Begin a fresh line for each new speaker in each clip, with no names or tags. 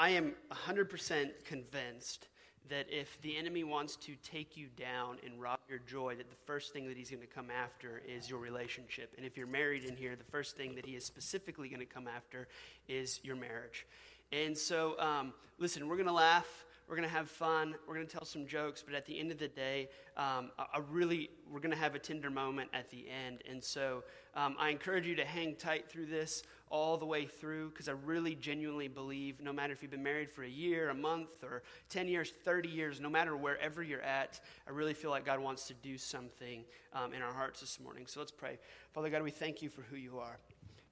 I am 100% convinced that if the enemy wants to take you down and rob your joy, that the first thing that he's going to come after is your relationship. And if you're married in here, the first thing that he is specifically going to come after is your marriage. And so, um, listen, we're going to laugh. We're going to have fun. We're going to tell some jokes. But at the end of the day, um, I, I, really, we're going to have a tender moment at the end. And so um, I encourage you to hang tight through this all the way through because I really genuinely believe no matter if you've been married for a year, a month, or 10 years, 30 years, no matter wherever you're at, I really feel like God wants to do something um, in our hearts this morning. So let's pray. Father God, we thank you for who you are.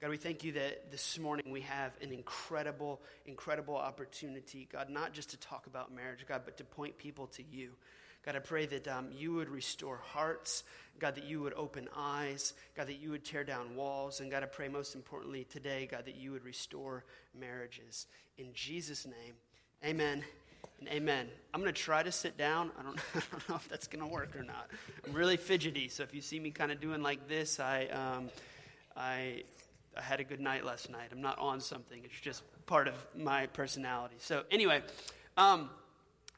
God, we thank you that this morning we have an incredible, incredible opportunity, God, not just to talk about marriage, God, but to point people to you. God, I pray that um, you would restore hearts. God, that you would open eyes. God, that you would tear down walls. And God, I pray most importantly today, God, that you would restore marriages. In Jesus' name, amen and amen. I'm going to try to sit down. I don't, I don't know if that's going to work or not. I'm really fidgety, so if you see me kind of doing like this, I, um, I I had a good night last night. I'm not on something. It's just part of my personality. So anyway, um,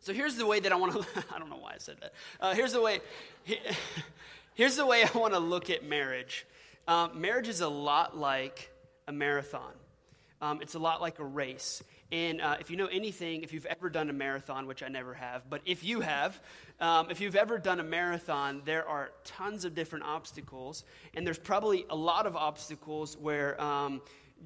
so here's the way that I want to. I don't know why I said that. Uh, here's the way. Here's the way I want to look at marriage. Um, marriage is a lot like a marathon. Um, it's a lot like a race. And uh, if you know anything, if you've ever done a marathon, which I never have, but if you have, um, if you've ever done a marathon, there are tons of different obstacles. And there's probably a lot of obstacles where, um,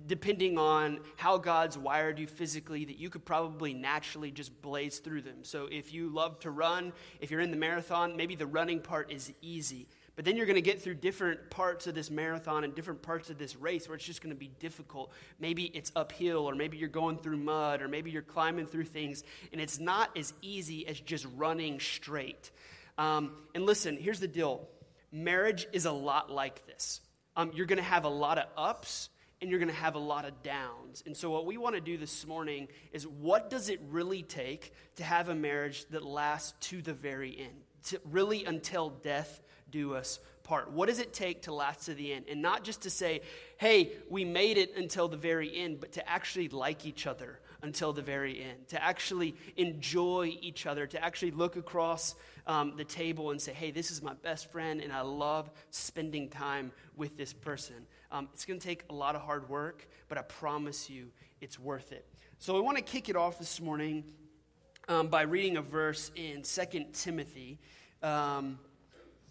depending on how God's wired you physically, that you could probably naturally just blaze through them. So if you love to run, if you're in the marathon, maybe the running part is easy. But then you're going to get through different parts of this marathon and different parts of this race where it's just going to be difficult. Maybe it's uphill, or maybe you're going through mud, or maybe you're climbing through things, and it's not as easy as just running straight. Um, and listen, here's the deal marriage is a lot like this. Um, you're going to have a lot of ups and you're going to have a lot of downs. And so, what we want to do this morning is what does it really take to have a marriage that lasts to the very end? To really until death do us part? What does it take to last to the end? And not just to say, hey, we made it until the very end, but to actually like each other until the very end, to actually enjoy each other, to actually look across um, the table and say, hey, this is my best friend, and I love spending time with this person. Um, it's going to take a lot of hard work, but I promise you it's worth it. So I want to kick it off this morning um, by reading a verse in 2 Timothy. Um,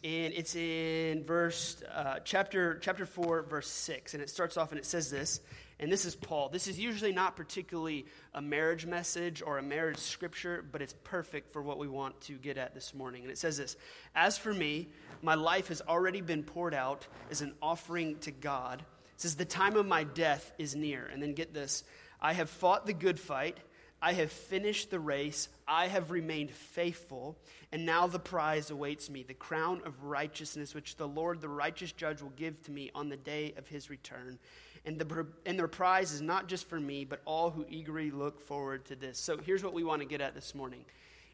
and it's in verse uh, chapter chapter 4 verse 6 and it starts off and it says this and this is paul this is usually not particularly a marriage message or a marriage scripture but it's perfect for what we want to get at this morning and it says this as for me my life has already been poured out as an offering to god it says the time of my death is near and then get this i have fought the good fight I have finished the race. I have remained faithful. And now the prize awaits me the crown of righteousness, which the Lord, the righteous judge, will give to me on the day of his return. And the, and the prize is not just for me, but all who eagerly look forward to this. So here's what we want to get at this morning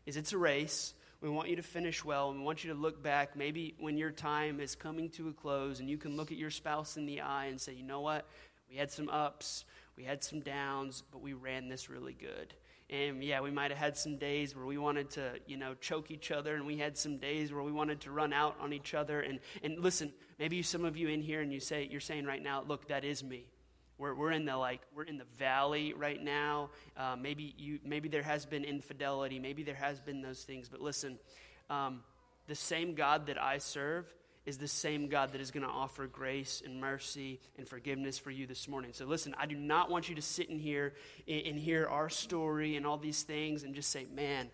is it's a race. We want you to finish well. We want you to look back, maybe when your time is coming to a close, and you can look at your spouse in the eye and say, you know what? We had some ups, we had some downs, but we ran this really good. And yeah, we might have had some days where we wanted to, you know, choke each other, and we had some days where we wanted to run out on each other. And, and listen, maybe some of you in here and you say, you're saying right now, look, that is me. We're, we're in the like we're in the valley right now. Uh, maybe you maybe there has been infidelity. Maybe there has been those things. But listen, um, the same God that I serve is the same God that is going to offer grace and mercy and forgiveness for you this morning. So, listen, I do not want you to sit in here and, hear our story and all these things and just say, man,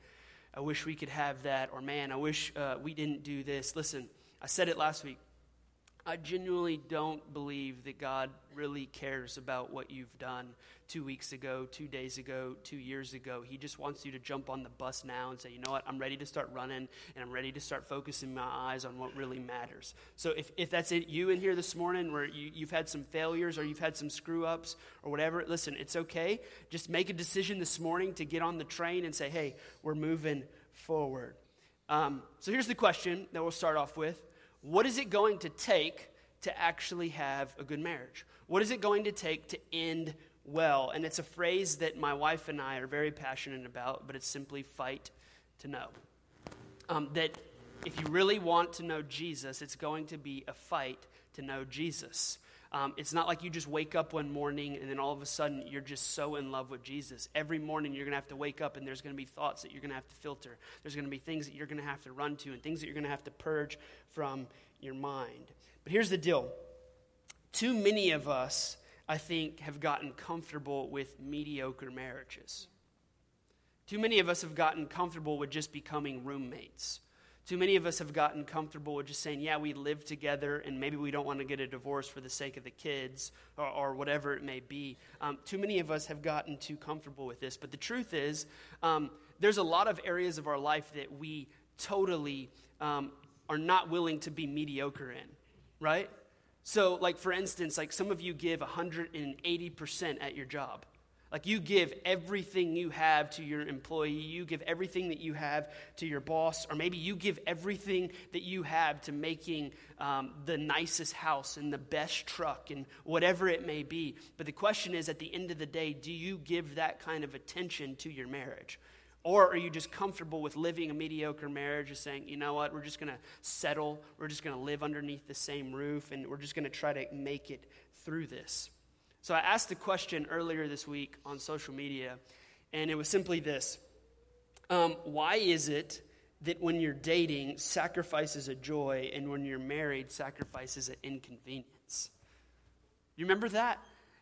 I wish we could have that, or man, I wish uh, we didn't do this. Listen, I said it last week. I genuinely don't believe that God really cares about what you've done two weeks ago, two days ago, two years ago. He just wants you to jump on the bus now and say, you know what, I'm ready to start running and I'm ready to start focusing my eyes on what really matters. So if, if that's it, you in here this morning where you, you've had some failures or you've had some screw ups or whatever, listen, it's okay. Just make a decision this morning to get on the train and say, hey, we're moving forward. Um, so here's the question that we'll start off with what is it going to take to actually have a good marriage? What is it going to take to end well. And it's a phrase that my wife and I are very passionate about, but it's simply fight to know. Um, that if you really want to know Jesus, it's going to be a fight to know Jesus. Um, it's not like you just wake up one morning and then all of a sudden you're just so in love with Jesus. Every morning you're going to have to wake up and there's going to be thoughts that you're going to have to filter. There's going to be things that you're going to have to run to and things that you're going to have to purge from your mind. But here's the deal too many of us, I think, have gotten comfortable with mediocre marriages. Too many of us have gotten comfortable with just becoming roommates. Too many of us have gotten comfortable with just saying, yeah, we live together and maybe we don't want to get a divorce for the sake of the kids or, or whatever it may be. Um, too many of us have gotten too comfortable with this. But the truth is, um, there's a lot of areas of our life that we totally um, are not willing to be mediocre in, right? So, like, for instance, like some of you give 180% at your job. Like you give everything you have to your employee, you give everything that you have to your boss, or maybe you give everything that you have to making um, the nicest house and the best truck and whatever it may be. But the question is at the end of the day, do you give that kind of attention to your marriage? Or are you just comfortable with living a mediocre marriage and saying, you know what, we're just going to settle, we're just going to live underneath the same roof, and we're just going to try to make it through this? So I asked the question earlier this week on social media, and it was simply this um, Why is it that when you're dating, sacrifices a joy, and when you're married, sacrifices an inconvenience? You remember that?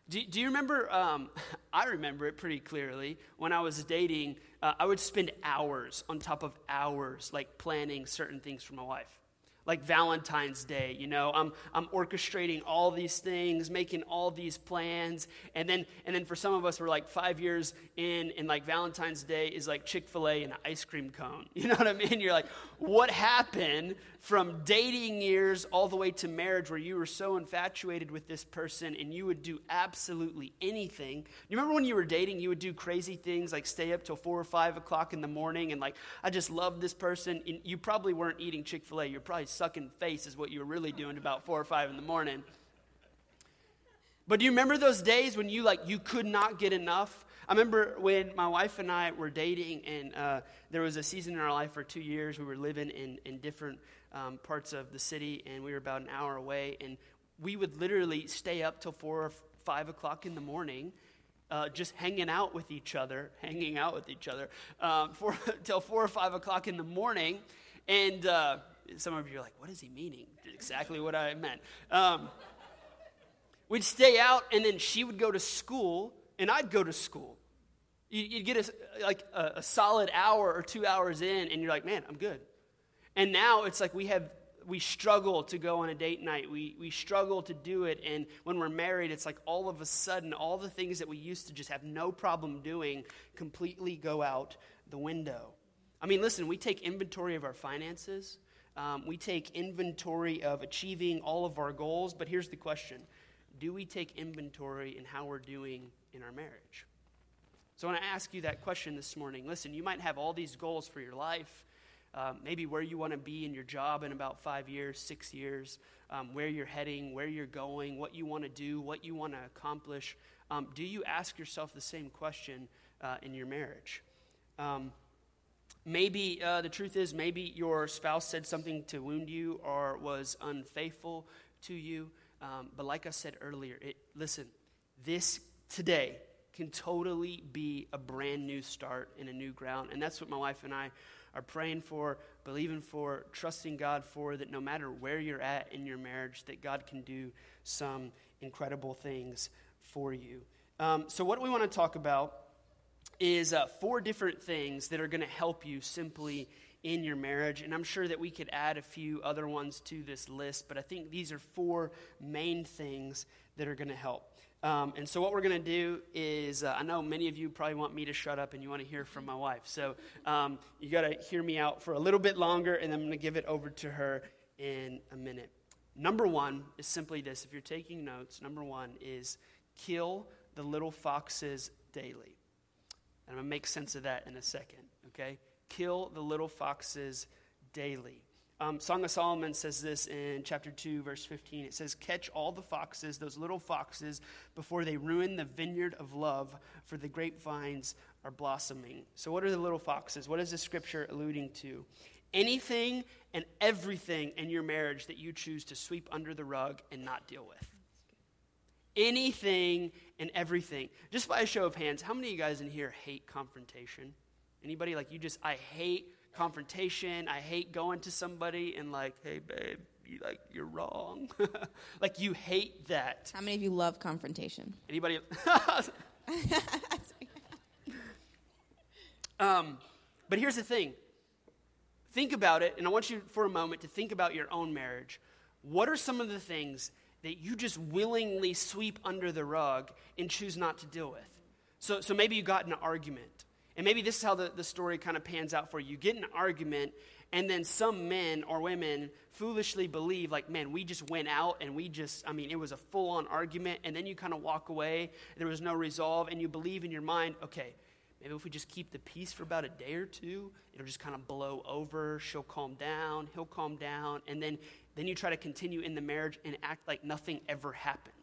Do, do you remember? Um, I remember it pretty clearly. When I was dating, uh, I would spend hours on top of hours, like planning certain things for my wife like Valentine's Day, you know, I'm, I'm orchestrating all these things, making all these plans. And then, and then for some of us, we're like five years in, and like Valentine's Day is like Chick fil A and an ice cream cone. You know what I mean? You're like, what happened from dating years all the way to marriage where you were so infatuated with this person and you would do absolutely anything? You remember when you were dating, you would do crazy things like stay up till four or five o'clock in the morning and like, I just love this person. And you probably weren't eating Chick fil A. You're probably sucking face is what you were really doing about four or five in the morning. But do you remember those days when you like you could not get enough? I remember when my wife and I were dating, and uh, there was a season in our life for two years. We were living in, in different um, parts of the city, and we were about an hour away. And we would literally stay up till four or five o'clock in the morning, uh, just hanging out with each other, hanging out with each other, um, till four or five o'clock in the morning. And uh, some of you are like, what is he meaning? Exactly what I meant. Um, we'd stay out, and then she would go to school, and I'd go to school. You'd get a, like a, a solid hour or two hours in, and you're like, man, I'm good. And now it's like we have we struggle to go on a date night. We, we struggle to do it. And when we're married, it's like all of a sudden, all the things that we used to just have no problem doing completely go out the window. I mean, listen, we take inventory of our finances, um, we take inventory of achieving all of our goals, but here's the question Do we take inventory in how we're doing in our marriage? So when I want to ask you that question this morning. Listen, you might have all these goals for your life, um, maybe where you want to be in your job in about five years, six years, um, where you're heading, where you're going, what you want to do, what you want to accomplish. Um, do you ask yourself the same question uh, in your marriage? Um, Maybe uh, the truth is, maybe your spouse said something to wound you or was unfaithful to you. Um, but like I said earlier, it, listen, this today can totally be a brand new start in a new ground. And that's what my wife and I are praying for, believing for, trusting God for, that no matter where you're at in your marriage, that God can do some incredible things for you. Um, so, what we want to talk about is uh, four different things that are going to help you simply in your marriage. And I'm sure that we could add a few other ones to this list, but I think these are four main things that are going to help. Um, and so, what we're going to do is, uh, I know many of you probably want me to shut up and you want to hear from my wife. So, um, you got to hear me out for a little bit longer, and I'm going to give it over to her in a minute. Number one is simply this if you're taking notes, number one is kill the little foxes daily. And I'm going to make sense of that in a second, okay? Kill the little foxes daily. Um, Song of Solomon says this in chapter 2, verse 15. It says, Catch all the foxes, those little foxes, before they ruin the vineyard of love, for the grapevines are blossoming. So, what are the little foxes? What is the scripture alluding to? Anything and everything in your marriage that you choose to sweep under the rug and not deal with. Anything and everything. Just by a show of hands, how many of you guys in here hate confrontation? Anybody like you just, I hate confrontation. I hate going to somebody and like, hey, babe, you like you're wrong. like you hate that.
How many of you love confrontation?
Anybody? um, but here's the thing. Think about it, and I want you for a moment to think about your own marriage. What are some of the things that you just willingly sweep under the rug and choose not to deal with? So, so maybe you got in an argument and maybe this is how the, the story kind of pans out for you. You get an argument, and then some men or women foolishly believe, like, man, we just went out and we just, I mean, it was a full on argument, and then you kind of walk away, there was no resolve, and you believe in your mind, okay, maybe if we just keep the peace for about a day or two, it'll just kind of blow over. She'll calm down, he'll calm down, and then, then you try to continue in the marriage and act like nothing ever happened.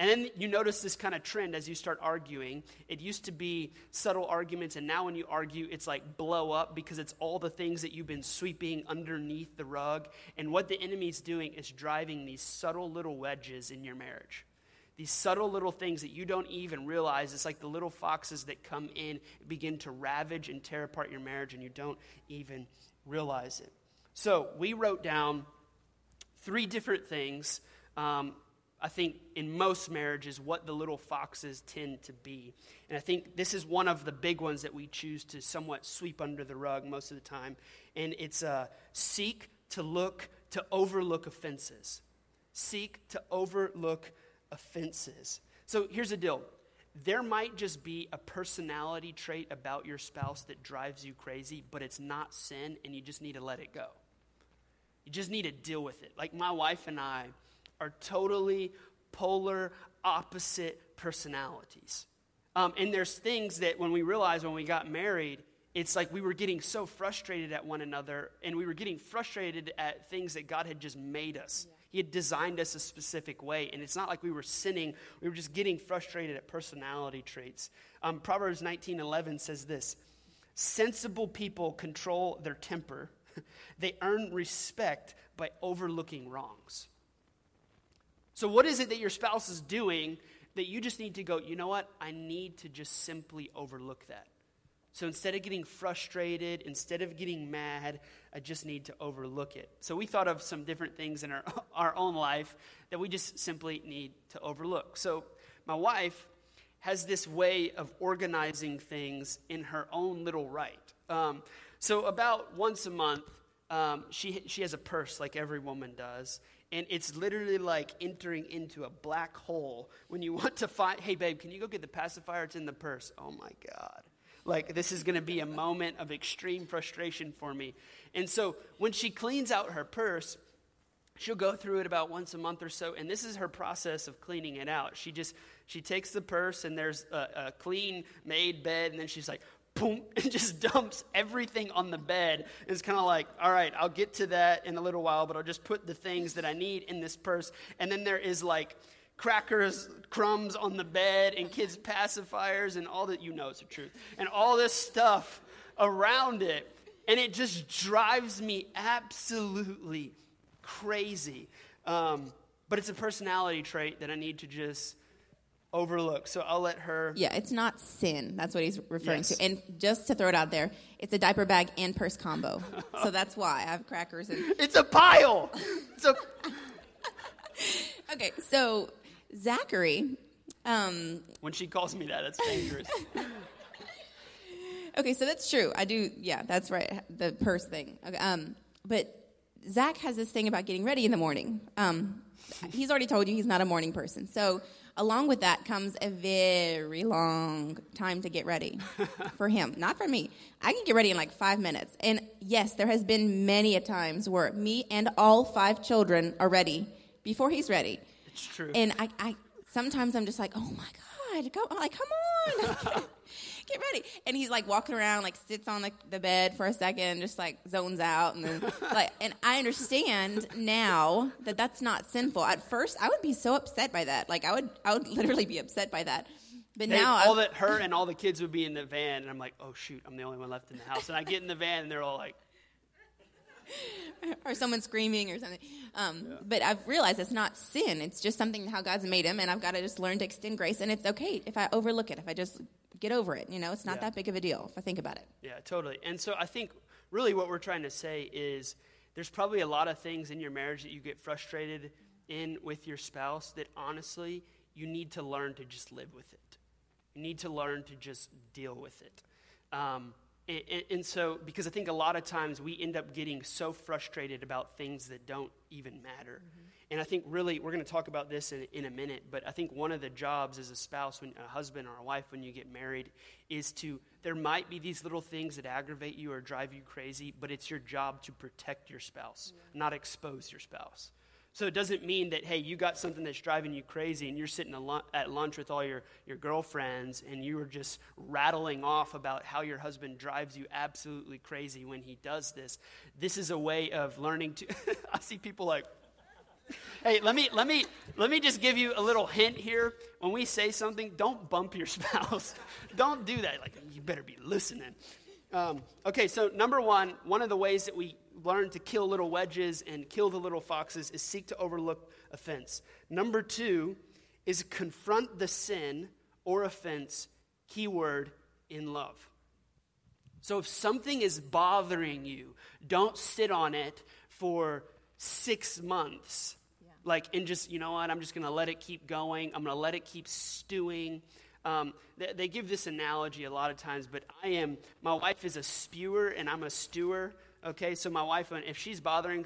And then you notice this kind of trend as you start arguing. It used to be subtle arguments, and now when you argue, it's like blow up because it's all the things that you've been sweeping underneath the rug. And what the enemy's doing is driving these subtle little wedges in your marriage. These subtle little things that you don't even realize. It's like the little foxes that come in, begin to ravage and tear apart your marriage, and you don't even realize it. So we wrote down three different things. Um, I think, in most marriages, what the little foxes tend to be. And I think this is one of the big ones that we choose to somewhat sweep under the rug most of the time. And it's uh, seek to look, to overlook offenses. Seek to overlook offenses. So here's the deal there might just be a personality trait about your spouse that drives you crazy, but it's not sin, and you just need to let it go. You just need to deal with it. Like my wife and I are totally polar opposite personalities. Um, and there's things that when we realized when we got married, it's like we were getting so frustrated at one another, and we were getting frustrated at things that God had just made us. Yeah. He had designed us a specific way, and it's not like we were sinning. We were just getting frustrated at personality traits. Um, Proverbs 19:11 says this: "Sensible people control their temper; they earn respect by overlooking wrongs." So, what is it that your spouse is doing that you just need to go, you know what? I need to just simply overlook that. So instead of getting frustrated, instead of getting mad, I just need to overlook it. So we thought of some different things in our, our own life that we just simply need to overlook. So my wife has this way of organizing things in her own little right. Um, so about once a month, um, she, she has a purse like every woman does. And it's literally like entering into a black hole when you want to find, hey, babe, can you go get the pacifier? It's in the purse. Oh my God. Like, this is going to be a moment of extreme frustration for me. And so, when she cleans out her purse, she'll go through it about once a month or so and this is her process of cleaning it out she just she takes the purse and there's a, a clean made bed and then she's like boom, and just dumps everything on the bed. It's kind of like, all right, I'll get to that in a little while, but I'll just put the things that I need in this purse. And then there is like crackers, crumbs on the bed, and kids' pacifiers, and all that you know is the truth, and all this stuff around it. And it just drives me absolutely crazy. Um, but it's a personality trait that I need to just overlook. So I'll let her.
Yeah, it's not sin. That's what he's referring
yes.
to. And just to throw it out there, it's a diaper bag and purse combo. so that's why I have crackers and.
It's a pile. It's a.
okay, so Zachary. Um,
when she calls me that, it's dangerous.
okay, so that's true. I do. Yeah, that's right. The purse thing. Okay, um, but Zach has this thing about getting ready in the morning. Um, he's already told you he's not a morning person. So along with that comes a very long time to get ready for him, not for me. I can get ready in like five minutes. And yes, there has been many a times where me and all five children are ready before he's ready.
It's true.
And I, I sometimes I'm just like, oh my God, go, like, come on. get ready. And he's like walking around, like sits on the, the bed for a second, just like zones out. And then, like, and I understand now that that's not sinful. At first, I would be so upset by that. Like, I would, I would literally be upset by that. But
They-
now,
all
I,
that her and all the kids would be in the van, and I'm like, oh shoot, I'm the only one left in the house. And I get in the van, and they're all like,
or someone screaming or something. Um, But I've realized it's not sin. It's just something how God's made him, and I've got to just learn to extend grace. And it's okay if I overlook it, if I just get over it. You know, it's not
Yeah.
that big of a deal if I think about it.
Yeah, totally. And so I think really what we're trying to say is there's probably a lot of things in your marriage that you get frustrated in with your spouse that honestly you need to learn to just live with it. You need to learn to just deal with it. Um, and, and- so, because I think a lot of times we end up getting so frustrated about things that don't even matter. Mm-hmm. And I think really, we're going to talk about this in, in a minute, but I think one of the jobs as a spouse, when a husband or a wife, when you get married, is to, there might be these little things that aggravate you or drive you crazy, but it's your job to protect your spouse, not expose your spouse. So it doesn't mean that, hey, you got something that's driving you crazy and you're sitting at lunch with all your, your girlfriends and you are just rattling off about how your husband drives you absolutely crazy when he does this. This is a way of learning to. I see people like, hey, let me, let, me, let me just give you a little hint here. When we say something, don't bump your spouse. don't do that. Like, you better be listening. Um, okay, so number one, one of the ways that we learn to kill little wedges and kill the little foxes is seek to overlook offense. Number two is confront the sin or offense, keyword, in love. So if something is bothering you, don't sit on it for six months. Like, and just, you know what, I'm just going to let it keep going. I'm going to let it keep stewing. Um, they, they give this analogy a lot of times, but I am, my wife is a spewer and I'm a stewer. Okay, so my wife, if she's bothering,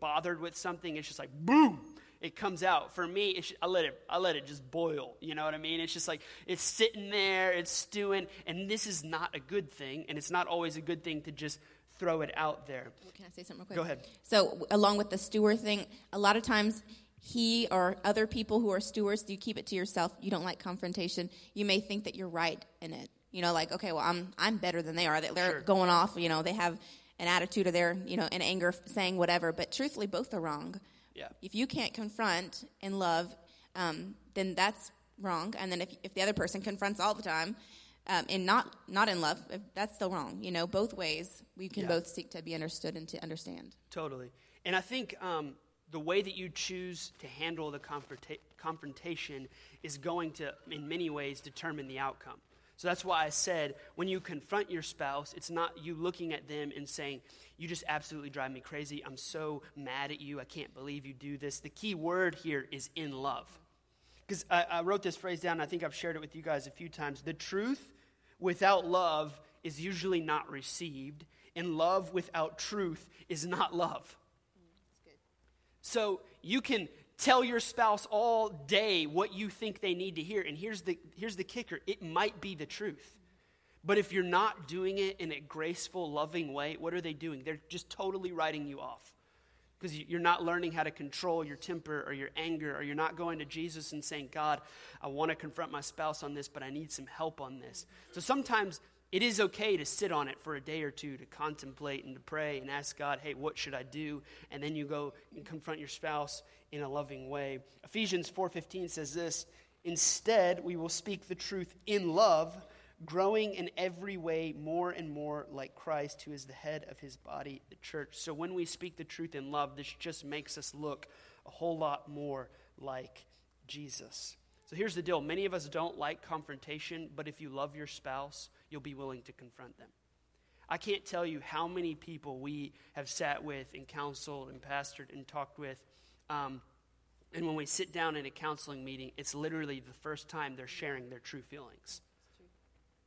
bothered with something, it's just like boom, it comes out. For me, it's, I let it, I let it just boil. You know what I mean? It's just like it's sitting there, it's stewing, and this is not a good thing, and it's not always a good thing to just throw it out there.
Oh, can I say something real quick?
Go ahead.
So, along with the steward thing, a lot of times he or other people who are stewards, you keep it to yourself. You don't like confrontation. You may think that you're right in it. You know, like okay, well, I'm I'm better than they are. That They're
Sure.
going off. You know, they have an attitude of their you know in anger, saying whatever. But truthfully, both are wrong.
Yeah.
If you can't confront in love, um, then that's wrong. And then if if the other person confronts all the time. Um, and not not in love, if that's still wrong. You know, both ways we can
Yeah.
both seek to be understood and to understand.
Totally. And I think um, the way that you choose to handle the confronta- confrontation is going to, in many ways, determine the outcome. So that's why I said when you confront your spouse, it's not you looking at them and saying, You just absolutely drive me crazy. I'm so mad at you. I can't believe you do this. The key word here is in love. Because I, I wrote this phrase down, I think I've shared it with you guys a few times. The truth without love is usually not received, and love without truth is not love. Mm, so you can tell your spouse all day what you think they need to hear, and here's the, here's the kicker it might be the truth. But if you're not doing it in a graceful, loving way, what are they doing? They're just totally writing you off because you're not learning how to control your temper or your anger, or you're not going to Jesus and saying, God, I want to confront my spouse on this, but I need some help on this. So sometimes it is okay to sit on it for a day or two to contemplate and to pray and ask God, hey, what should I do? And then you go and confront your spouse in a loving way. Ephesians 4:15 says this, instead we will speak the truth in love growing in every way more and more like Christ, who is the head of his body, the church. So when we speak the truth in love, this just makes us look a whole lot more like Jesus. So here's the deal many of us don't like confrontation, but if you love your spouse, you'll be willing to confront them. I can't tell you how many people we have sat with and counseled and pastored and talked with. Um, and when we sit down in a counseling meeting, it's literally the first time they're sharing their true feelings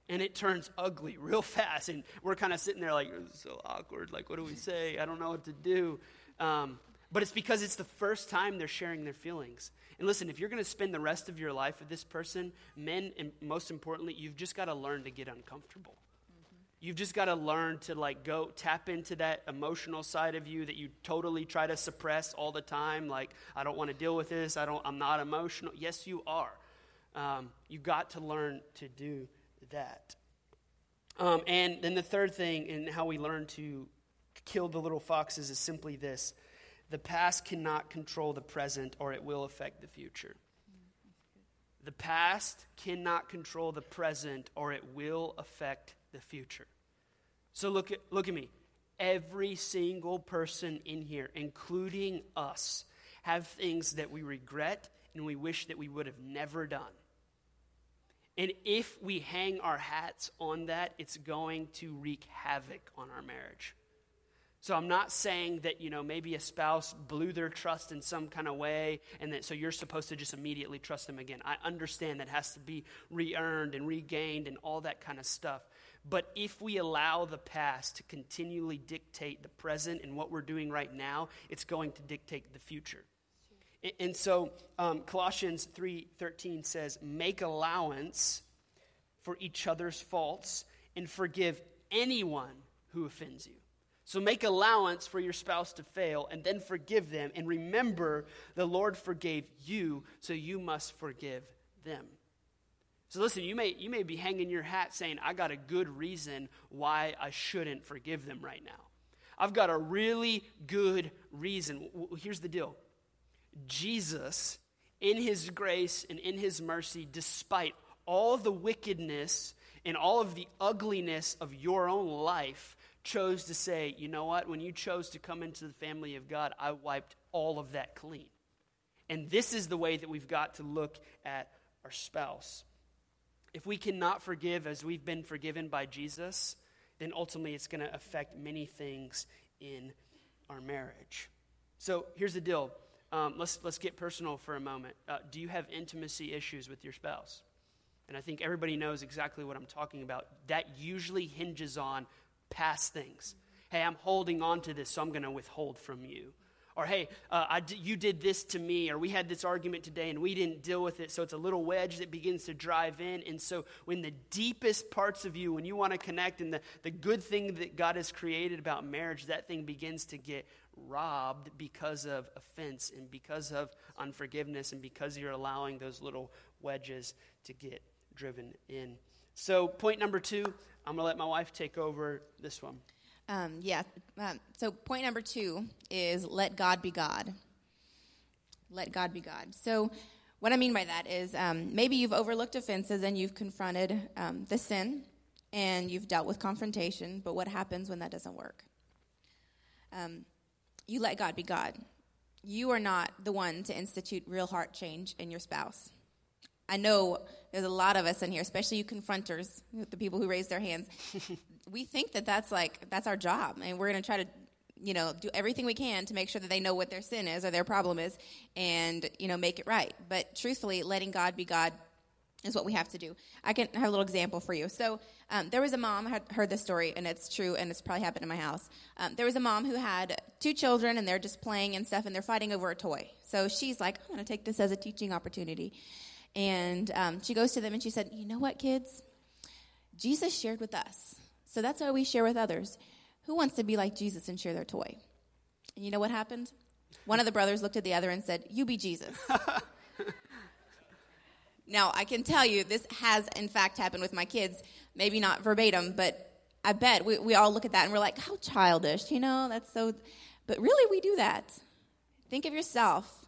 and it turns ugly real fast and we're kind of sitting there like "This is so awkward like what do we say i don't know what to do um, but it's because it's the first time they're sharing their feelings. And listen if you're going to spend the rest of your life with this person men and most importantly you've just got to learn to get uncomfortable. You've just got to learn to like go tap into that emotional side of you that you totally try to suppress all the time like i don't want to deal with this. I don't i'm not emotional. Yes you are. Um, you got to learn to do that. Um, and then the third thing in how we learn to kill the little foxes is simply this the past cannot control the present, or it will affect the future. The past cannot control the present, or it will affect the future. So look at, look at me. Every single person in here, including us, have things that we regret and we wish that we would have never done. And if we hang our hats on that, it's going to wreak havoc on our marriage. So I'm not saying that, you know, maybe a spouse blew their trust in some kind of way and that so you're supposed to just immediately trust them again. I understand that has to be re-earned and regained and all that kind of stuff. But if we allow the past to continually dictate the present and what we're doing right now, it's going to dictate the future. And so um, Colossians 3:13 says, "Make allowance for each other's faults and forgive anyone who offends you." So make allowance for your spouse to fail and then forgive them and remember the Lord forgave you, so you must forgive them. So listen, you may you may be hanging your hat saying, "I got a good reason why I shouldn't forgive them right now." I've got a really good reason. Here's the deal. Jesus, in his grace and in his mercy, despite all the wickedness and all of the ugliness of your own life, chose to say, you know what? When you chose to come into the family of God, I wiped all of that clean. And this is the way that we've got to look at our spouse. If we cannot forgive as we've been forgiven by Jesus, then ultimately it's going to affect many things in our marriage. So here's the deal um, let's, let's get personal for a moment. Uh, do you have intimacy issues with your spouse? And I think everybody knows exactly what I'm talking about. That usually hinges on past things. Hey, I'm holding on to this, so I'm going to withhold from you. Or, hey, uh, you did this to me, or we had this argument today and we didn't deal with it, so it's a little wedge that begins to drive in. And so, when the deepest parts of you, when you want to connect, and the, the good thing that God has created about marriage, that thing begins to get robbed because of offense and because of unforgiveness and because you're allowing those little wedges to get driven in. So, point number two, I'm going to let my wife take over this one.
Um, yeah. Um, so, point number two is let God be God. Let God be God. So, what I mean by that is um, maybe you've overlooked offenses and you've confronted um, the sin and you've dealt with confrontation, but what happens when that doesn't work? Um, you let God be God. You are not the one to institute real heart change in your spouse. I know there's a lot of us in here, especially you confronters, the people who raise their hands. we think that that's like that's our job, and we're going to try to, you know, do everything we can to make sure that they know what their sin is or their problem is, and you know, make it right. But truthfully, letting God be God is what we have to do. I can have a little example for you. So um, there was a mom, I had heard this story, and it's true, and it's probably happened in my house. Um, there was a mom who had two children, and they're just playing and stuff, and they're fighting over a toy. So she's like, I'm going to take this as a teaching opportunity. And um, she goes to them and she said, You know what, kids? Jesus shared with us. So that's why we share with others. Who wants to be like Jesus and share their toy? And you know what happened? One of the brothers looked at the other and said, You be Jesus. Now, I can tell you this has, in fact, happened with my kids. Maybe not verbatim, but I bet we, we all look at that and we're like, how childish, you know? That's so. But really, we do that. Think of yourself.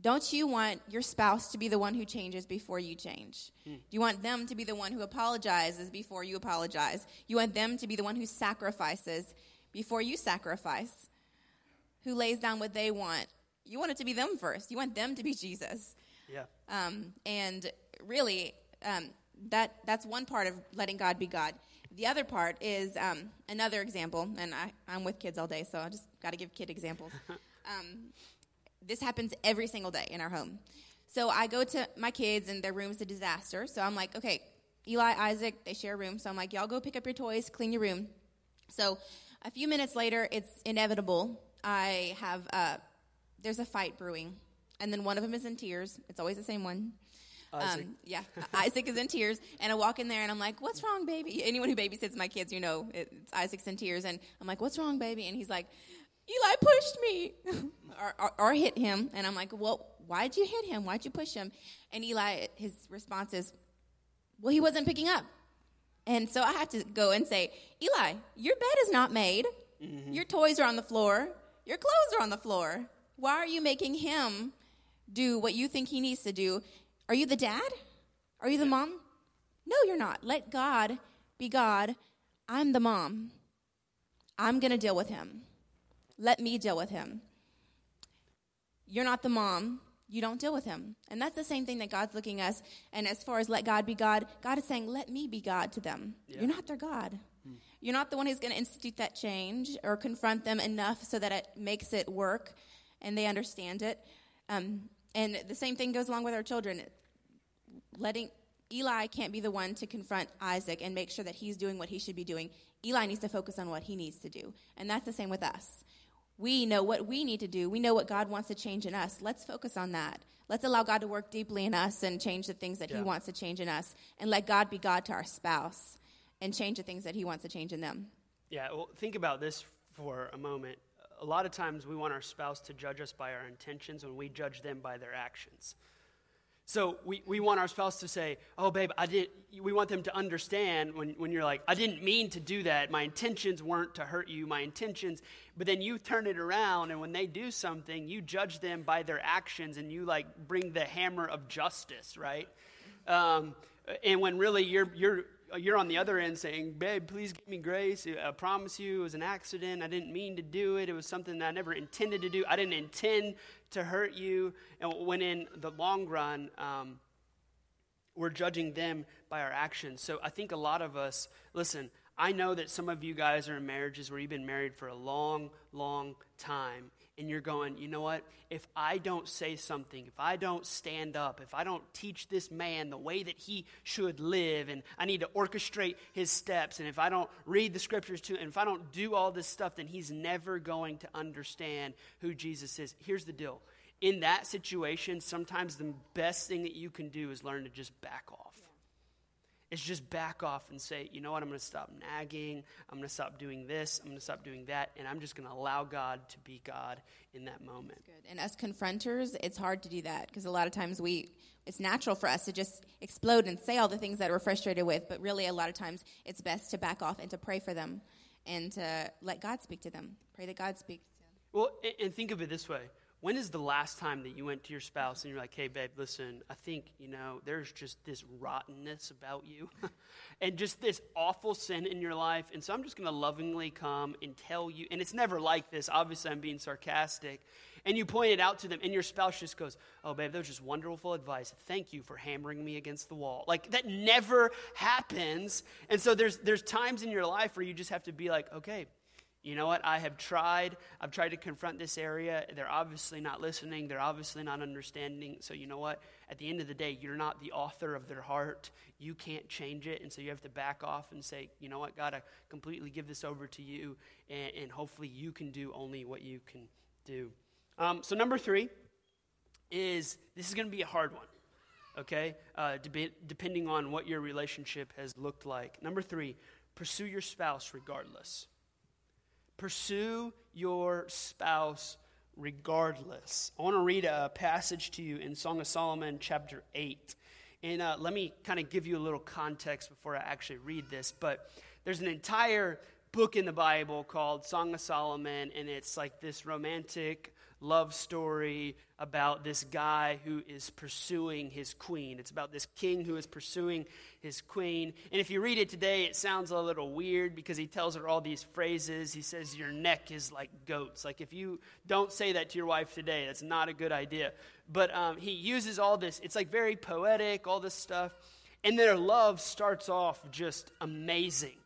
Don't you want your spouse to be the one who changes before you change? Hmm. You want them to be the one who apologizes before you apologize. You want them to be the one who sacrifices before you sacrifice, who lays down what they want. You want it to be them first. You want them to be Jesus.
Yeah.
Um, and really, um, that that's one part of letting God be God. The other part is um, another example, and I, I'm with kids all day, so I just got to give kid examples. Um, this happens every single day in our home. So I go to my kids, and their room's a disaster. So I'm like, okay, Eli, Isaac, they share a room. So I'm like, y'all go pick up your toys, clean your room. So a few minutes later, it's inevitable. I have uh, there's a fight brewing and then one of them is in tears. It's always the same one.
Isaac. Um,
yeah, Isaac is in tears, and I walk in there and I'm like, "What's wrong, baby?" Anyone who babysits my kids, you know, it's Isaac's in tears, and I'm like, "What's wrong, baby?" And he's like, "Eli pushed me, or, or, or, hit him," and I'm like, "Well, why'd you hit him? Why'd you push him?" And Eli, his response is, "Well, he wasn't picking up." And so I have to go and say, Eli, your bed is not made. Mm-hmm. Your toys are on the floor. Your clothes are on the floor. Why are you making him do what you think he needs to do? Are you the dad? Are you the mom? No, you're not. Let God be God. I'm the mom. I'm going to deal with him. Let me deal with him. You're not the mom. You don't deal with him. And that's the same thing that God's looking at us. And as far as let God be God, God is saying, let me be God to them. Yeah. You're not their God. Hmm. You're not the one who's going to institute that change or confront them enough so that it makes it work and they understand it. Um, and the same thing goes along with our children. Letting Eli can't be the one to confront Isaac and make sure that he's doing what he should be doing. Eli needs to focus on what he needs to do. And that's the same with us. We know what we need to do. We know what God wants to change in us. Let's focus on that. Let's allow God to work deeply in us and change the things that yeah. He wants to change in us. And let God be God to our spouse and change the things that He wants to change in them.
Yeah, well, think about this for a moment. A lot of times we want our spouse to judge us by our intentions when we judge them by their actions. So we, we want our spouse to say, Oh, babe, I didn't, we want them to understand when, when you're like, I didn't mean to do that. My intentions weren't to hurt you, my intentions. But then you turn it around, and when they do something, you judge them by their actions and you like bring the hammer of justice, right? Um, and when really you're, you're, you're on the other end saying, Babe, please give me grace. I promise you it was an accident. I didn't mean to do it. It was something that I never intended to do. I didn't intend to hurt you. And when in the long run, um, we're judging them by our actions. So I think a lot of us, listen, I know that some of you guys are in marriages where you've been married for a long, long time and you're going, you know what? If I don't say something, if I don't stand up, if I don't teach this man the way that he should live, and I need to orchestrate his steps, and if I don't read the scriptures to him, and if I don't do all this stuff, then he's never going to understand who Jesus is. Here's the deal. In that situation, sometimes the best thing that you can do is learn to just back off is just back off and say, you know what, I'm going to stop nagging. I'm going to stop doing this. I'm going to stop doing that. And I'm just going to allow God to be God in that moment.
That's good. And as confronters, it's hard to do that because a lot of times we, it's natural for us to just explode and say all the things that we're frustrated with. But really, a lot of times, it's best to back off and to pray for them and to let God speak to them. Pray that God speaks to them.
Well, and think of it this way when is the last time that you went to your spouse and you're like, hey, babe, listen, I think, you know, there's just this rottenness about you and just this awful sin in your life. And so I'm just going to lovingly come and tell you. And it's never like this. Obviously, I'm being sarcastic. And you point it out to them, and your spouse just goes, oh, babe, that was just wonderful advice. Thank you for hammering me against the wall. Like, that never happens. And so there's, there's times in your life where you just have to be like, okay, you know what? I have tried. I've tried to confront this area. They're obviously not listening. They're obviously not understanding. So, you know what? At the end of the day, you're not the author of their heart. You can't change it. And so you have to back off and say, you know what? God, I completely give this over to you. And, and hopefully you can do only what you can do. Um, so, number three is this is going to be a hard one, okay? Uh, de- depending on what your relationship has looked like. Number three, pursue your spouse regardless. Pursue your spouse regardless. I want to read a passage to you in Song of Solomon, chapter 8. And uh, let me kind of give you a little context before I actually read this. But there's an entire book in the Bible called Song of Solomon, and it's like this romantic love story about this guy who is pursuing his queen. It's about this king who is pursuing his queen. And if you read it today, it sounds a little weird because he tells her all these phrases. He says, Your neck is like goats. Like, if you don't say that to your wife today, that's not a good idea. But um, he uses all this, it's like very poetic, all this stuff. And their love starts off just amazing.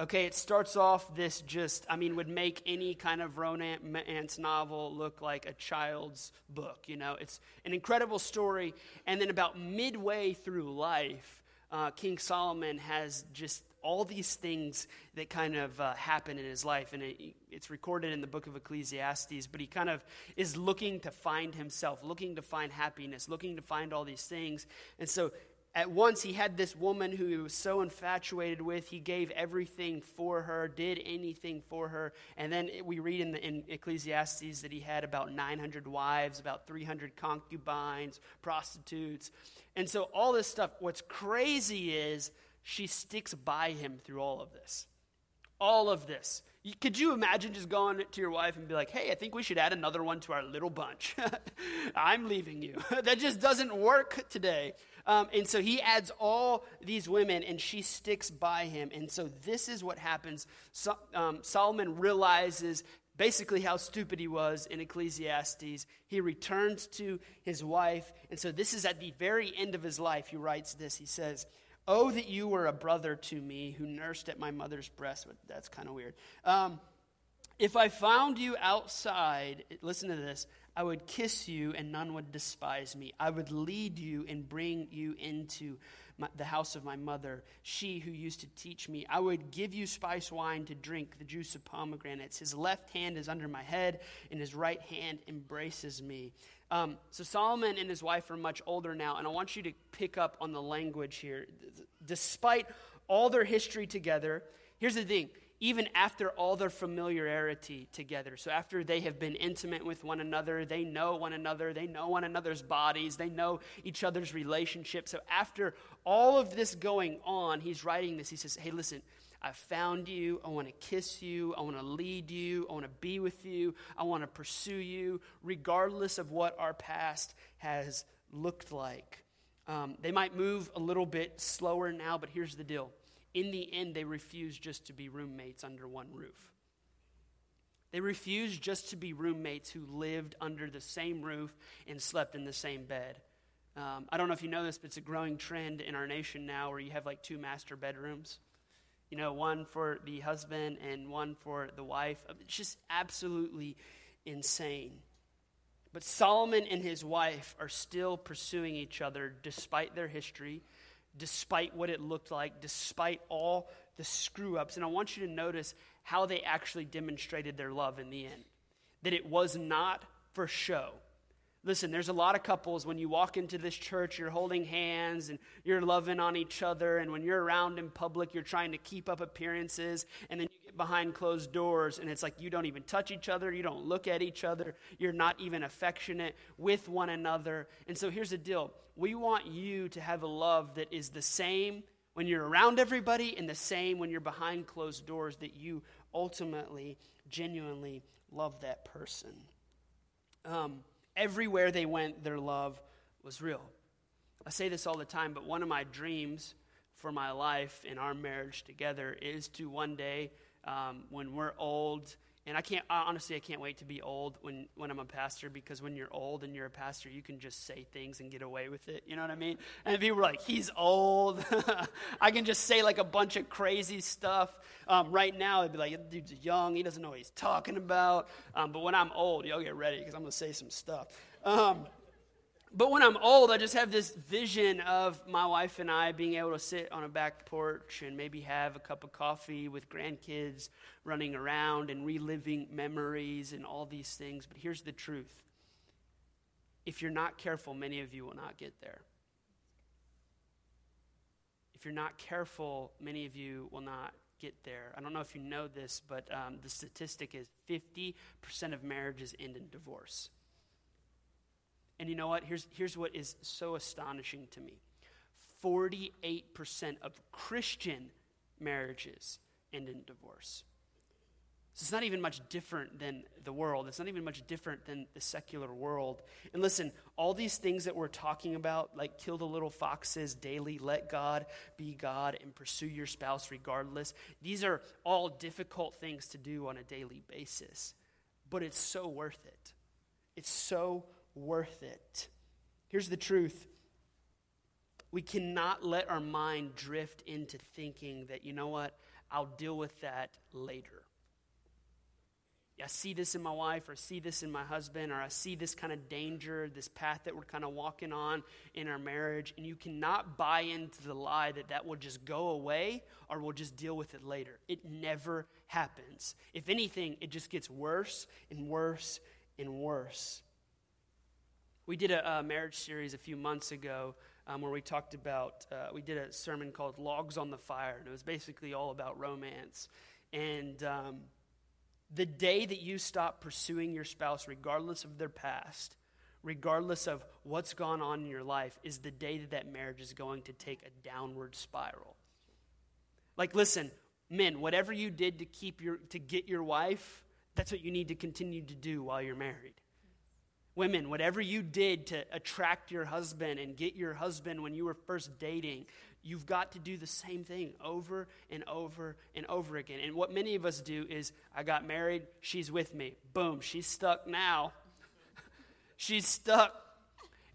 Okay, it starts off this just, I mean, would make any kind of romance novel look like a child's book. You know, it's an incredible story. And then about midway through life, uh, King Solomon has just all these things that kind of uh, happen in his life. And it, it's recorded in the book of Ecclesiastes, but he kind of is looking to find himself, looking to find happiness, looking to find all these things. And so at once he had this woman who he was so infatuated with he gave everything for her did anything for her and then we read in, the, in ecclesiastes that he had about 900 wives about 300 concubines prostitutes and so all this stuff what's crazy is she sticks by him through all of this. All of this. Could you imagine just going to your wife and be like, hey, I think we should add another one to our little bunch? I'm leaving you. that just doesn't work today. Um, and so he adds all these women and she sticks by him. And so this is what happens. So, um, Solomon realizes basically how stupid he was in Ecclesiastes. He returns to his wife. And so this is at the very end of his life. He writes this. He says, Oh, that you were a brother to me who nursed at my mother's breast. But that's kind of weird. Um, if I found you outside, listen to this, I would kiss you and none would despise me. I would lead you and bring you into my, the house of my mother, she who used to teach me. I would give you spice wine to drink, the juice of pomegranates. His left hand is under my head, and his right hand embraces me. Um, so Solomon and his wife are much older now, and I want you to pick up on the language here. Despite all their history together, here's the thing even after all their familiarity together. So, after they have been intimate with one another, they know one another, they know one another's bodies, they know each other's relationships. So, after all of this going on, he's writing this. He says, Hey, listen, I found you. I want to kiss you. I want to lead you. I want to be with you. I want to pursue you, regardless of what our past has looked like. Um, they might move a little bit slower now, but here's the deal. In the end, they refuse just to be roommates under one roof. They refused just to be roommates who lived under the same roof and slept in the same bed. Um, I don't know if you know this, but it's a growing trend in our nation now where you have like two master bedrooms you know, one for the husband and one for the wife. It's just absolutely insane. But Solomon and his wife are still pursuing each other despite their history, despite what it looked like, despite all the screw ups. And I want you to notice how they actually demonstrated their love in the end. That it was not for show. Listen, there's a lot of couples when you walk into this church, you're holding hands and you're loving on each other. And when you're around in public, you're trying to keep up appearances. And then you get behind closed doors and it's like you don't even touch each other. You don't look at each other. You're not even affectionate with one another. And so here's the deal we want you to have a love that is the same when you're around everybody and the same when you're behind closed doors, that you ultimately, genuinely love that person. Um, everywhere they went, their love was real. I say this all the time, but one of my dreams for my life and our marriage together is to one day, um, when we're old, and I can't, honestly, I can't wait to be old when, when I'm a pastor because when you're old and you're a pastor, you can just say things and get away with it. You know what I mean? And people are like, he's old. I can just say like a bunch of crazy stuff. Um, right now, it'd be like, dude's young. He doesn't know what he's talking about. Um, but when I'm old, y'all get ready because I'm going to say some stuff. Um, but when I'm old, I just have this vision of my wife and I being able to sit on a back porch and maybe have a cup of coffee with grandkids running around and reliving memories and all these things. But here's the truth if you're not careful, many of you will not get there. If you're not careful, many of you will not get there. I don't know if you know this, but um, the statistic is 50% of marriages end in divorce. And you know what? Here's, here's what is so astonishing to me 48% of Christian marriages end in divorce. So it's not even much different than the world. It's not even much different than the secular world. And listen, all these things that we're talking about, like kill the little foxes daily, let God be God, and pursue your spouse regardless, these are all difficult things to do on a daily basis. But it's so worth it. It's so worth it. Here's the truth we cannot let our mind drift into thinking that, you know what, I'll deal with that later. I see this in my wife, or I see this in my husband, or I see this kind of danger, this path that we're kind of walking on in our marriage, and you cannot buy into the lie that that will just go away or we'll just deal with it later. It never happens. If anything, it just gets worse and worse and worse. We did a, a marriage series a few months ago um, where we talked about, uh, we did a sermon called Logs on the Fire, and it was basically all about romance. And um, the day that you stop pursuing your spouse, regardless of their past, regardless of what's gone on in your life, is the day that that marriage is going to take a downward spiral. Like, listen, men, whatever you did to keep your to get your wife, that's what you need to continue to do while you're married. Women, whatever you did to attract your husband and get your husband when you were first dating, you've got to do the same thing over and over and over again. And what many of us do is I got married, she's with me. Boom, she's stuck now. she's stuck.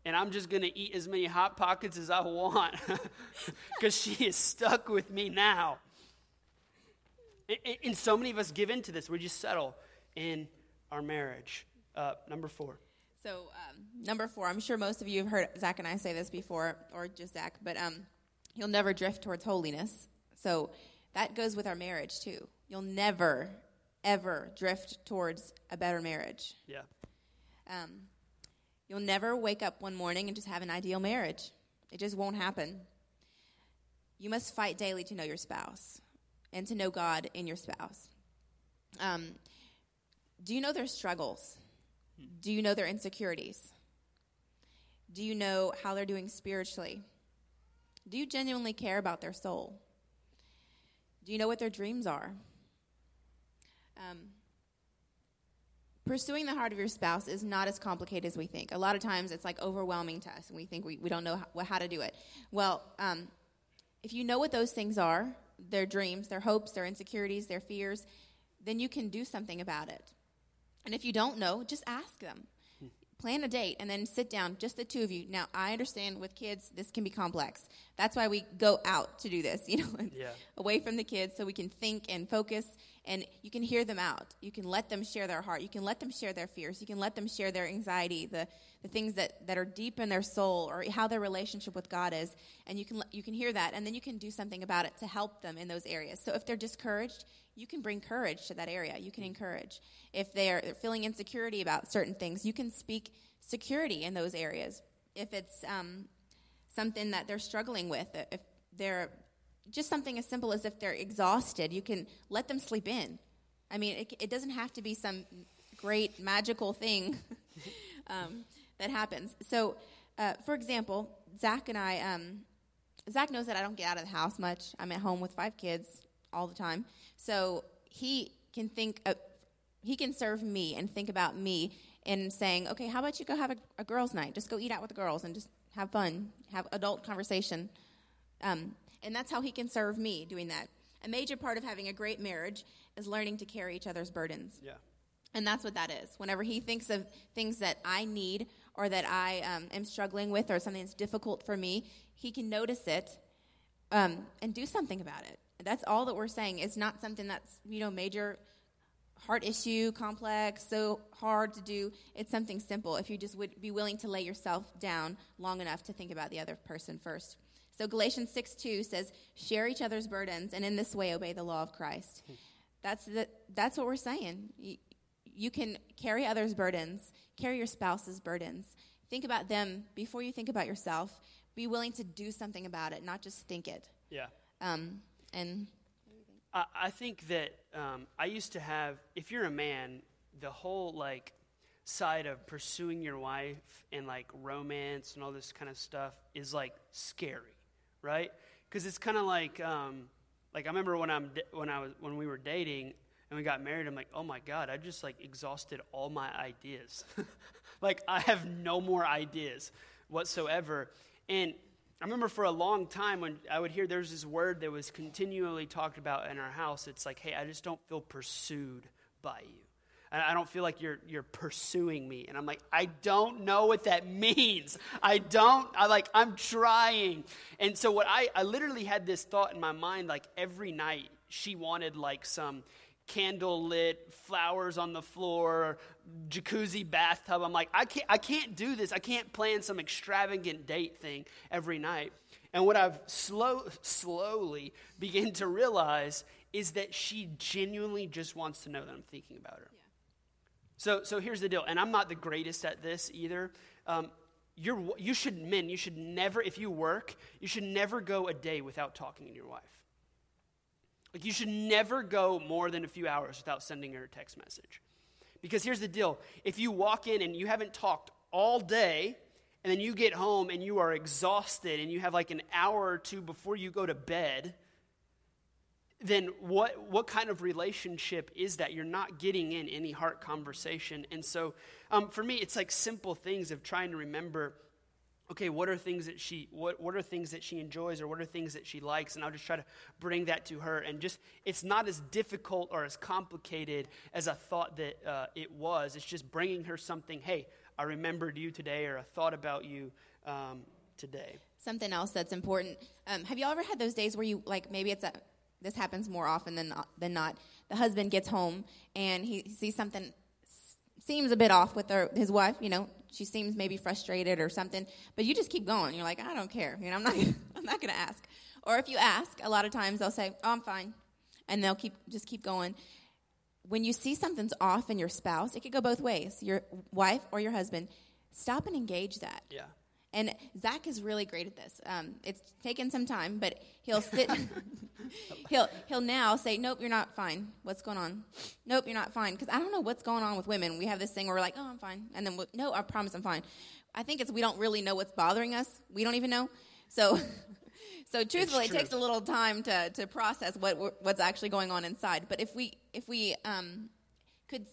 And I'm just going to eat as many Hot Pockets as I want because she is stuck with me now. And so many of us give in to this. We just settle in our marriage. Uh, number four.
So, um, number four, I'm sure most of you have heard Zach and I say this before, or just Zach, but um, you'll never drift towards holiness. So, that goes with our marriage too. You'll never, ever drift towards a better marriage.
Yeah.
Um, you'll never wake up one morning and just have an ideal marriage. It just won't happen. You must fight daily to know your spouse and to know God in your spouse. Um, do you know their struggles? Do you know their insecurities? Do you know how they're doing spiritually? Do you genuinely care about their soul? Do you know what their dreams are? Um, pursuing the heart of your spouse is not as complicated as we think. A lot of times it's like overwhelming to us, and we think we, we don't know how, how to do it. Well, um, if you know what those things are, their dreams, their hopes, their insecurities, their fears, then you can do something about it. And if you don't know, just ask them. Hmm. Plan a date and then sit down, just the two of you. Now, I understand with kids, this can be complex. That's why we go out to do this, you know, yeah. away from the kids so we can think and focus and you can hear them out. You can let them share their heart. You can let them share their fears. You can let them share their anxiety, the, the things that, that are deep in their soul or how their relationship with God is. And you can, you can hear that, and then you can do something about it to help them in those areas. So if they're discouraged, you can bring courage to that area. You can encourage. If they're, they're feeling insecurity about certain things, you can speak security in those areas. If it's um, something that they're struggling with, if they're just something as simple as if they're exhausted, you can let them sleep in. I mean, it, it doesn't have to be some great magical thing um, that happens. So, uh, for example, Zach and I, um, Zach knows that I don't get out of the house much. I'm at home with five kids all the time. So he can think, of, he can serve me and think about me and saying, okay, how about you go have a, a girls' night? Just go eat out with the girls and just have fun, have adult conversation. Um, and that's how he can serve me doing that. A major part of having a great marriage is learning to carry each other's burdens.
Yeah.
And that's what that is. Whenever he thinks of things that I need or that I um, am struggling with or something that's difficult for me, he can notice it um, and do something about it. That's all that we're saying. It's not something that's, you know, major heart issue, complex, so hard to do. It's something simple if you just would be willing to lay yourself down long enough to think about the other person first. So Galatians 6 2 says, share each other's burdens and in this way obey the law of Christ. That's, the, that's what we're saying. You, you can carry others' burdens, carry your spouse's burdens. Think about them before you think about yourself. Be willing to do something about it, not just think it.
Yeah.
Um, and
I, I think that um, I used to have, if you're a man, the whole like side of pursuing your wife and like romance and all this kind of stuff is like scary right? Because it's kind of like, um, like I remember when I'm when I was when we were dating and we got married. I'm like, oh my god, I just like exhausted all my ideas. like I have no more ideas whatsoever. And I remember for a long time when I would hear there's this word that was continually talked about in our house. It's like, hey, I just don't feel pursued by you. I don't feel like you're, you're pursuing me. And I'm like, I don't know what that means. I don't, I like, I'm trying. And so what I, I literally had this thought in my mind, like every night she wanted like some candle lit, flowers on the floor, jacuzzi bathtub. I'm like, I can't, I can't do this. I can't plan some extravagant date thing every night. And what I've slow, slowly begin to realize is that she genuinely just wants to know that I'm thinking about her. Yeah. So, so here's the deal, and I'm not the greatest at this either. Um, you're, you should, men, you should never, if you work, you should never go a day without talking to your wife. Like, you should never go more than a few hours without sending her a text message. Because here's the deal if you walk in and you haven't talked all day, and then you get home and you are exhausted, and you have like an hour or two before you go to bed, then what, what kind of relationship is that? You're not getting in any heart conversation. And so um, for me, it's like simple things of trying to remember okay what are things that she what, what are things that she enjoys or what are things that she likes? And i'll just try to bring that to her. And just it's not as difficult or as complicated as i thought that uh, it was. It's just bringing her something hey i remembered you today or i thought about you um, today.
Something else that's important. Um, have you ever had those days where you like maybe it's a this happens more often than not, than not. The husband gets home and he sees something seems a bit off with her, his wife, you know, she seems maybe frustrated or something, but you just keep going. You're like, I don't care. You know, I'm not, I'm not going to ask. Or if you ask, a lot of times they'll say, oh, I'm fine. And they'll keep, just keep going. When you see something's off in your spouse, it could go both ways, your wife or your husband, stop and engage that.
Yeah.
And Zach is really great at this. Um, it's taken some time, but he'll sit. he'll he'll now say, "Nope, you're not fine. What's going on? Nope, you're not fine." Because I don't know what's going on with women. We have this thing where we're like, "Oh, I'm fine," and then we'll, no, I promise I'm fine. I think it's we don't really know what's bothering us. We don't even know. So, so truthfully, it takes a little time to to process what what's actually going on inside. But if we if we um, could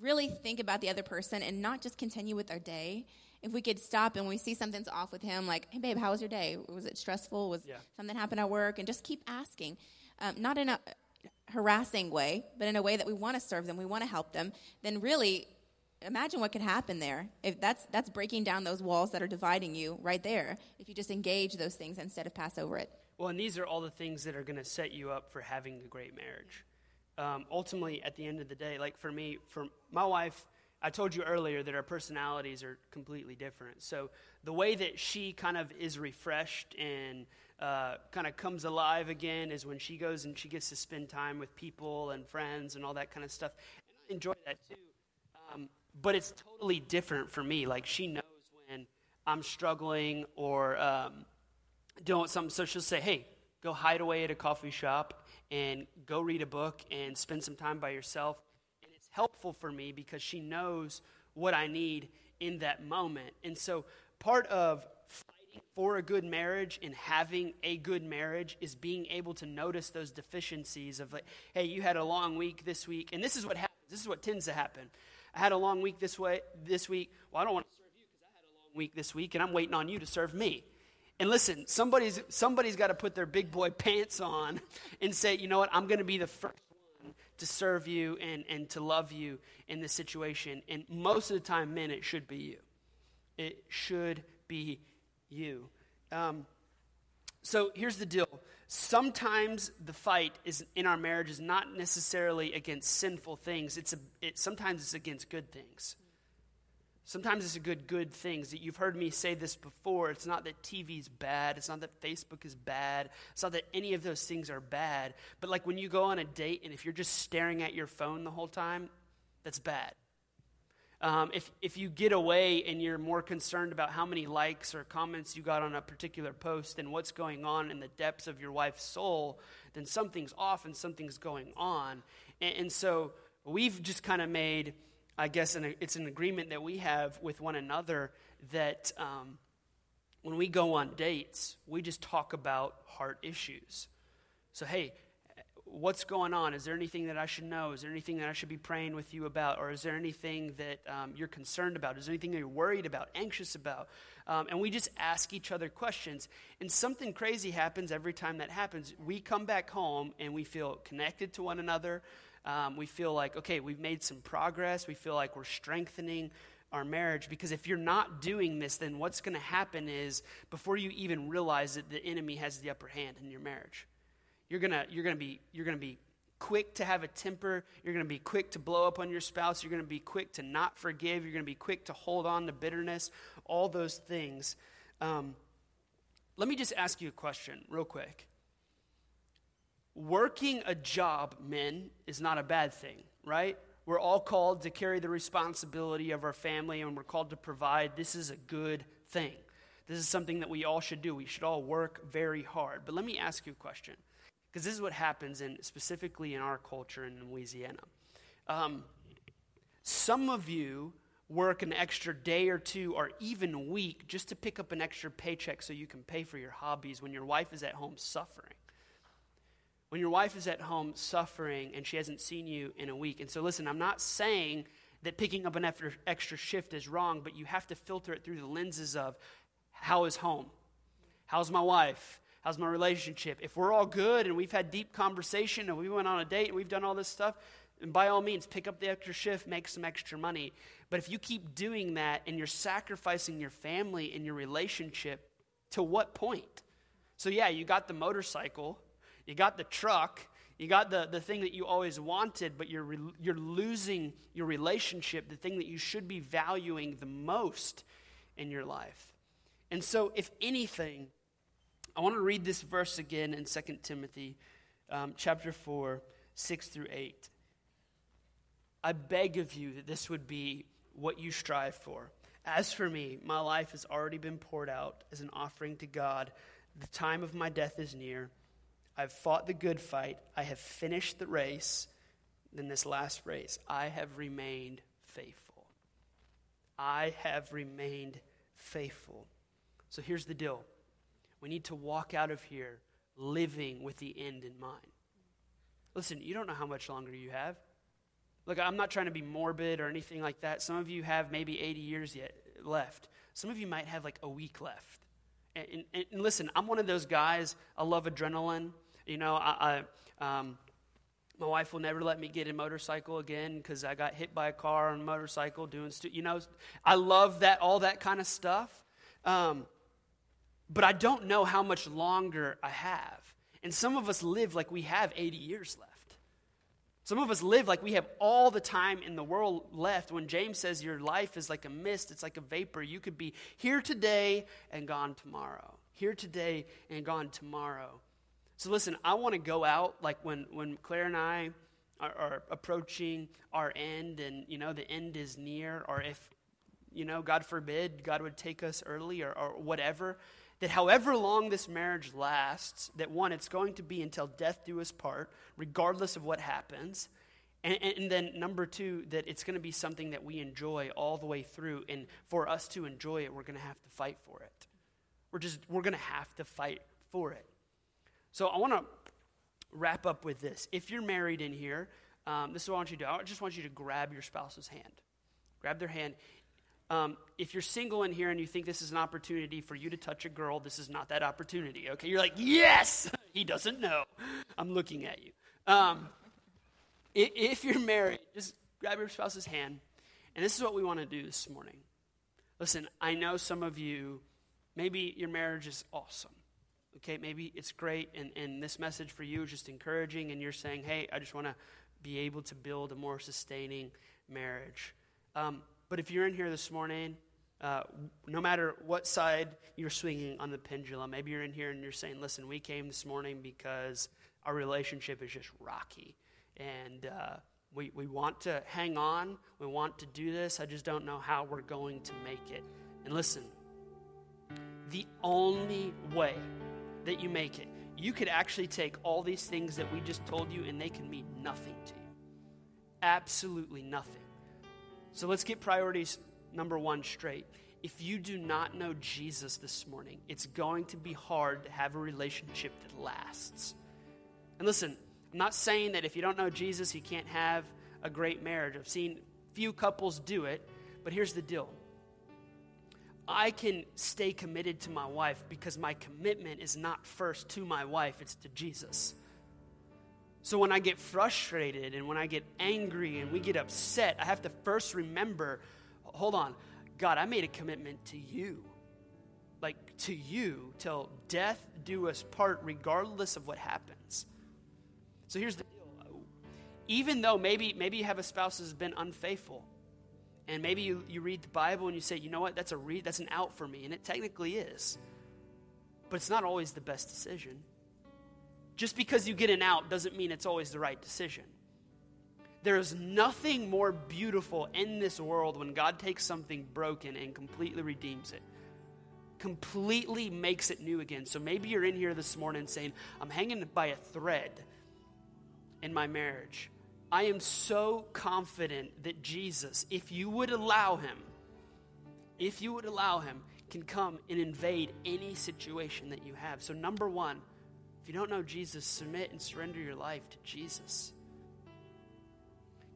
really think about the other person and not just continue with our day if we could stop and we see something's off with him, like, hey, babe, how was your day? Was it stressful? Was yeah. something happened at work? And just keep asking. Um, not in a harassing way, but in a way that we want to serve them, we want to help them, then really imagine what could happen there. If that's that's breaking down those walls that are dividing you right there. If you just engage those things instead of pass over it.
Well, and these are all the things that are going to set you up for having a great marriage. Um, ultimately, at the end of the day, like for me, for my wife, I told you earlier that our personalities are completely different. So the way that she kind of is refreshed and uh, kind of comes alive again is when she goes and she gets to spend time with people and friends and all that kind of stuff. And I enjoy that too. Um, but it's totally different for me. Like she knows when I'm struggling or um, doing something. So she'll say, hey, go hide away at a coffee shop and go read a book and spend some time by yourself helpful for me because she knows what I need in that moment. And so, part of fighting for a good marriage and having a good marriage is being able to notice those deficiencies of like, hey, you had a long week this week, and this is what happens. This is what tends to happen. I had a long week this way this week. Well, I don't want to serve you because I had a long week this week, and I'm waiting on you to serve me. And listen, somebody's somebody's got to put their big boy pants on and say, you know what, I'm going to be the first to serve you and, and to love you in this situation. And most of the time, men, it should be you. It should be you. Um, so here's the deal. Sometimes the fight is in our marriage is not necessarily against sinful things. It's a, it, sometimes it's against good things. Sometimes it's a good, good things. that You've heard me say this before. It's not that TV's bad. It's not that Facebook is bad. It's not that any of those things are bad. But like when you go on a date and if you're just staring at your phone the whole time, that's bad. Um, if, if you get away and you're more concerned about how many likes or comments you got on a particular post and what's going on in the depths of your wife's soul, then something's off and something's going on. And, and so we've just kind of made I guess an, it's an agreement that we have with one another that um, when we go on dates, we just talk about heart issues. So, hey, what's going on? Is there anything that I should know? Is there anything that I should be praying with you about? Or is there anything that um, you're concerned about? Is there anything that you're worried about, anxious about? Um, and we just ask each other questions. And something crazy happens every time that happens. We come back home and we feel connected to one another. Um, we feel like, okay, we've made some progress. We feel like we're strengthening our marriage because if you're not doing this, then what's going to happen is before you even realize that the enemy has the upper hand in your marriage, you're going to you're going to be you're going to be quick to have a temper. You're going to be quick to blow up on your spouse. You're going to be quick to not forgive. You're going to be quick to hold on to bitterness. All those things. Um, let me just ask you a question, real quick working a job, men, is not a bad thing, right? We're all called to carry the responsibility of our family and we're called to provide. This is a good thing. This is something that we all should do. We should all work very hard. But let me ask you a question, because this is what happens in specifically in our culture in Louisiana. Um, some of you work an extra day or two or even week just to pick up an extra paycheck so you can pay for your hobbies when your wife is at home suffering. When your wife is at home suffering and she hasn't seen you in a week. And so, listen, I'm not saying that picking up an extra shift is wrong, but you have to filter it through the lenses of how is home? How's my wife? How's my relationship? If we're all good and we've had deep conversation and we went on a date and we've done all this stuff, and by all means, pick up the extra shift, make some extra money. But if you keep doing that and you're sacrificing your family and your relationship, to what point? So, yeah, you got the motorcycle, you got the truck, you got the, the thing that you always wanted, but you're, you're losing your relationship, the thing that you should be valuing the most in your life. And so, if anything, I want to read this verse again in 2 Timothy um, chapter 4, 6 through 8. I beg of you that this would be what you strive for. As for me, my life has already been poured out as an offering to God. The time of my death is near. I've fought the good fight. I have finished the race. Then, this last race, I have remained faithful. I have remained faithful. So, here's the deal we need to walk out of here living with the end in mind. Listen, you don't know how much longer you have. Look, I'm not trying to be morbid or anything like that. Some of you have maybe 80 years yet left. Some of you might have like a week left. And, and, and listen, I'm one of those guys. I love adrenaline. You know, I, I um, my wife will never let me get a motorcycle again because I got hit by a car on a motorcycle doing, stu- you know, I love that, all that kind of stuff. Um, but I don't know how much longer I have. And some of us live like we have 80 years left. Some of us live like we have all the time in the world left. When James says your life is like a mist, it's like a vapor. You could be here today and gone tomorrow. Here today and gone tomorrow. So listen, I want to go out like when, when Claire and I are, are approaching our end and, you know, the end is near, or if, you know, God forbid, God would take us early or, or whatever that however long this marriage lasts, that one, it's going to be until death do us part, regardless of what happens. And, and, then number two, that it's going to be something that we enjoy all the way through. And for us to enjoy it, we're going to have to fight for it. We're just, we're going to have to fight for it. So I want to wrap up with this. If you're married in here, um, this is what I want you to do. I just want you to grab your spouse's hand. Grab their hand. Um, if you're single in here and you think this is an opportunity for you to touch a girl, this is not that opportunity, okay? You're like, yes! he doesn't know. I'm looking at you. Um, if you're married, just grab your spouse's hand. And this is what we want to do this morning. Listen, I know some of you, maybe your marriage is awesome. Okay, maybe it's great, and, and this message for you is just encouraging, and you're saying, hey, I just want to be able to build a more sustaining marriage. Um, but if you're in here this morning, uh, no matter what side you're swinging on the pendulum, maybe you're in here and you're saying, listen, we came this morning because our relationship is just rocky. And uh, we, we want to hang on. We want to do this. I just don't know how we're going to make it. And listen, the only way that you make it, you could actually take all these things that we just told you and they can mean nothing to you. Absolutely nothing. So let's get priorities number one straight. If you do not know Jesus this morning, it's going to be hard to have a relationship that lasts. And listen, I'm not saying that if you don't know Jesus, you can't have a great marriage. I've seen few couples do it, but here's the deal. I can stay committed to my wife because my commitment is not first to my wife, it's to Jesus. So when I get frustrated and when I get angry and we get upset, I have to first remember hold on, God, I made a commitment to you. Like to you till death do us part, regardless of what happens. So here's the deal. Even though maybe maybe you have a spouse who's been unfaithful, and maybe you, you read the Bible and you say, you know what, that's a re- that's an out for me, and it technically is. But it's not always the best decision. Just because you get an out doesn't mean it's always the right decision. There is nothing more beautiful in this world when God takes something broken and completely redeems it, completely makes it new again. So maybe you're in here this morning saying, I'm hanging by a thread in my marriage. I am so confident that Jesus, if you would allow him, if you would allow him, can come and invade any situation that you have. So, number one, if you don't know Jesus, submit and surrender your life to Jesus.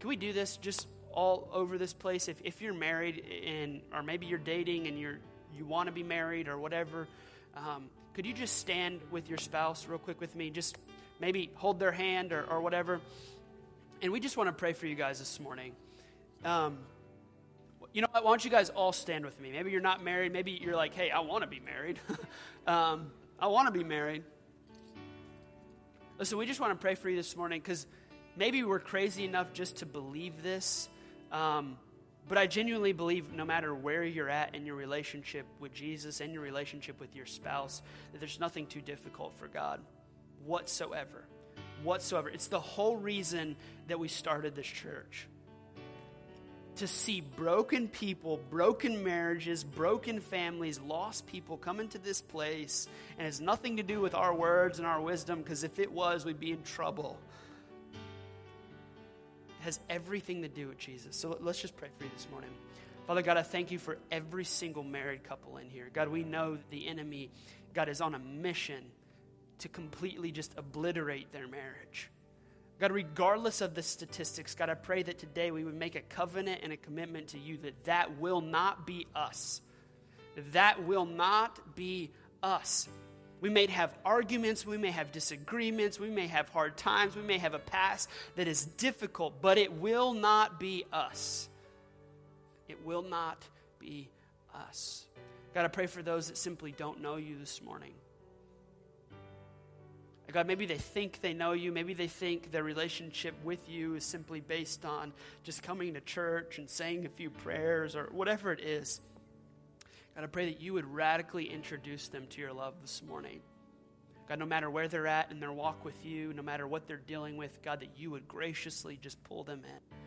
Can we do this just all over this place? If, if you're married and or maybe you're dating and you're you want to be married or whatever, um, could you just stand with your spouse real quick with me? Just maybe hold their hand or, or whatever. And we just want to pray for you guys this morning. Um, you know? Why don't you guys all stand with me? Maybe you're not married. Maybe you're like, hey, I want to be married. um, I want to be married. Listen, we just want to pray for you this morning because maybe we're crazy enough just to believe this. Um, but I genuinely believe no matter where you're at in your relationship with Jesus and your relationship with your spouse, that there's nothing too difficult for God whatsoever. Whatsoever. It's the whole reason that we started this church. To see broken people, broken marriages, broken families, lost people come into this place, and it has nothing to do with our words and our wisdom, because if it was, we'd be in trouble It has everything to do with Jesus. So let's just pray for you this morning. Father God, I thank you for every single married couple in here. God, we know the enemy, God, is on a mission to completely just obliterate their marriage. God, regardless of the statistics, God, I pray that today we would make a covenant and a commitment to you that that will not be us. That will not be us. We may have arguments, we may have disagreements, we may have hard times, we may have a past that is difficult, but it will not be us. It will not be us. God, I pray for those that simply don't know you this morning. God, maybe they think they know you. Maybe they think their relationship with you is simply based on just coming to church and saying a few prayers or whatever it is. God, I pray that you would radically introduce them to your love this morning. God, no matter where they're at in their walk with you, no matter what they're dealing with, God, that you would graciously just pull them in.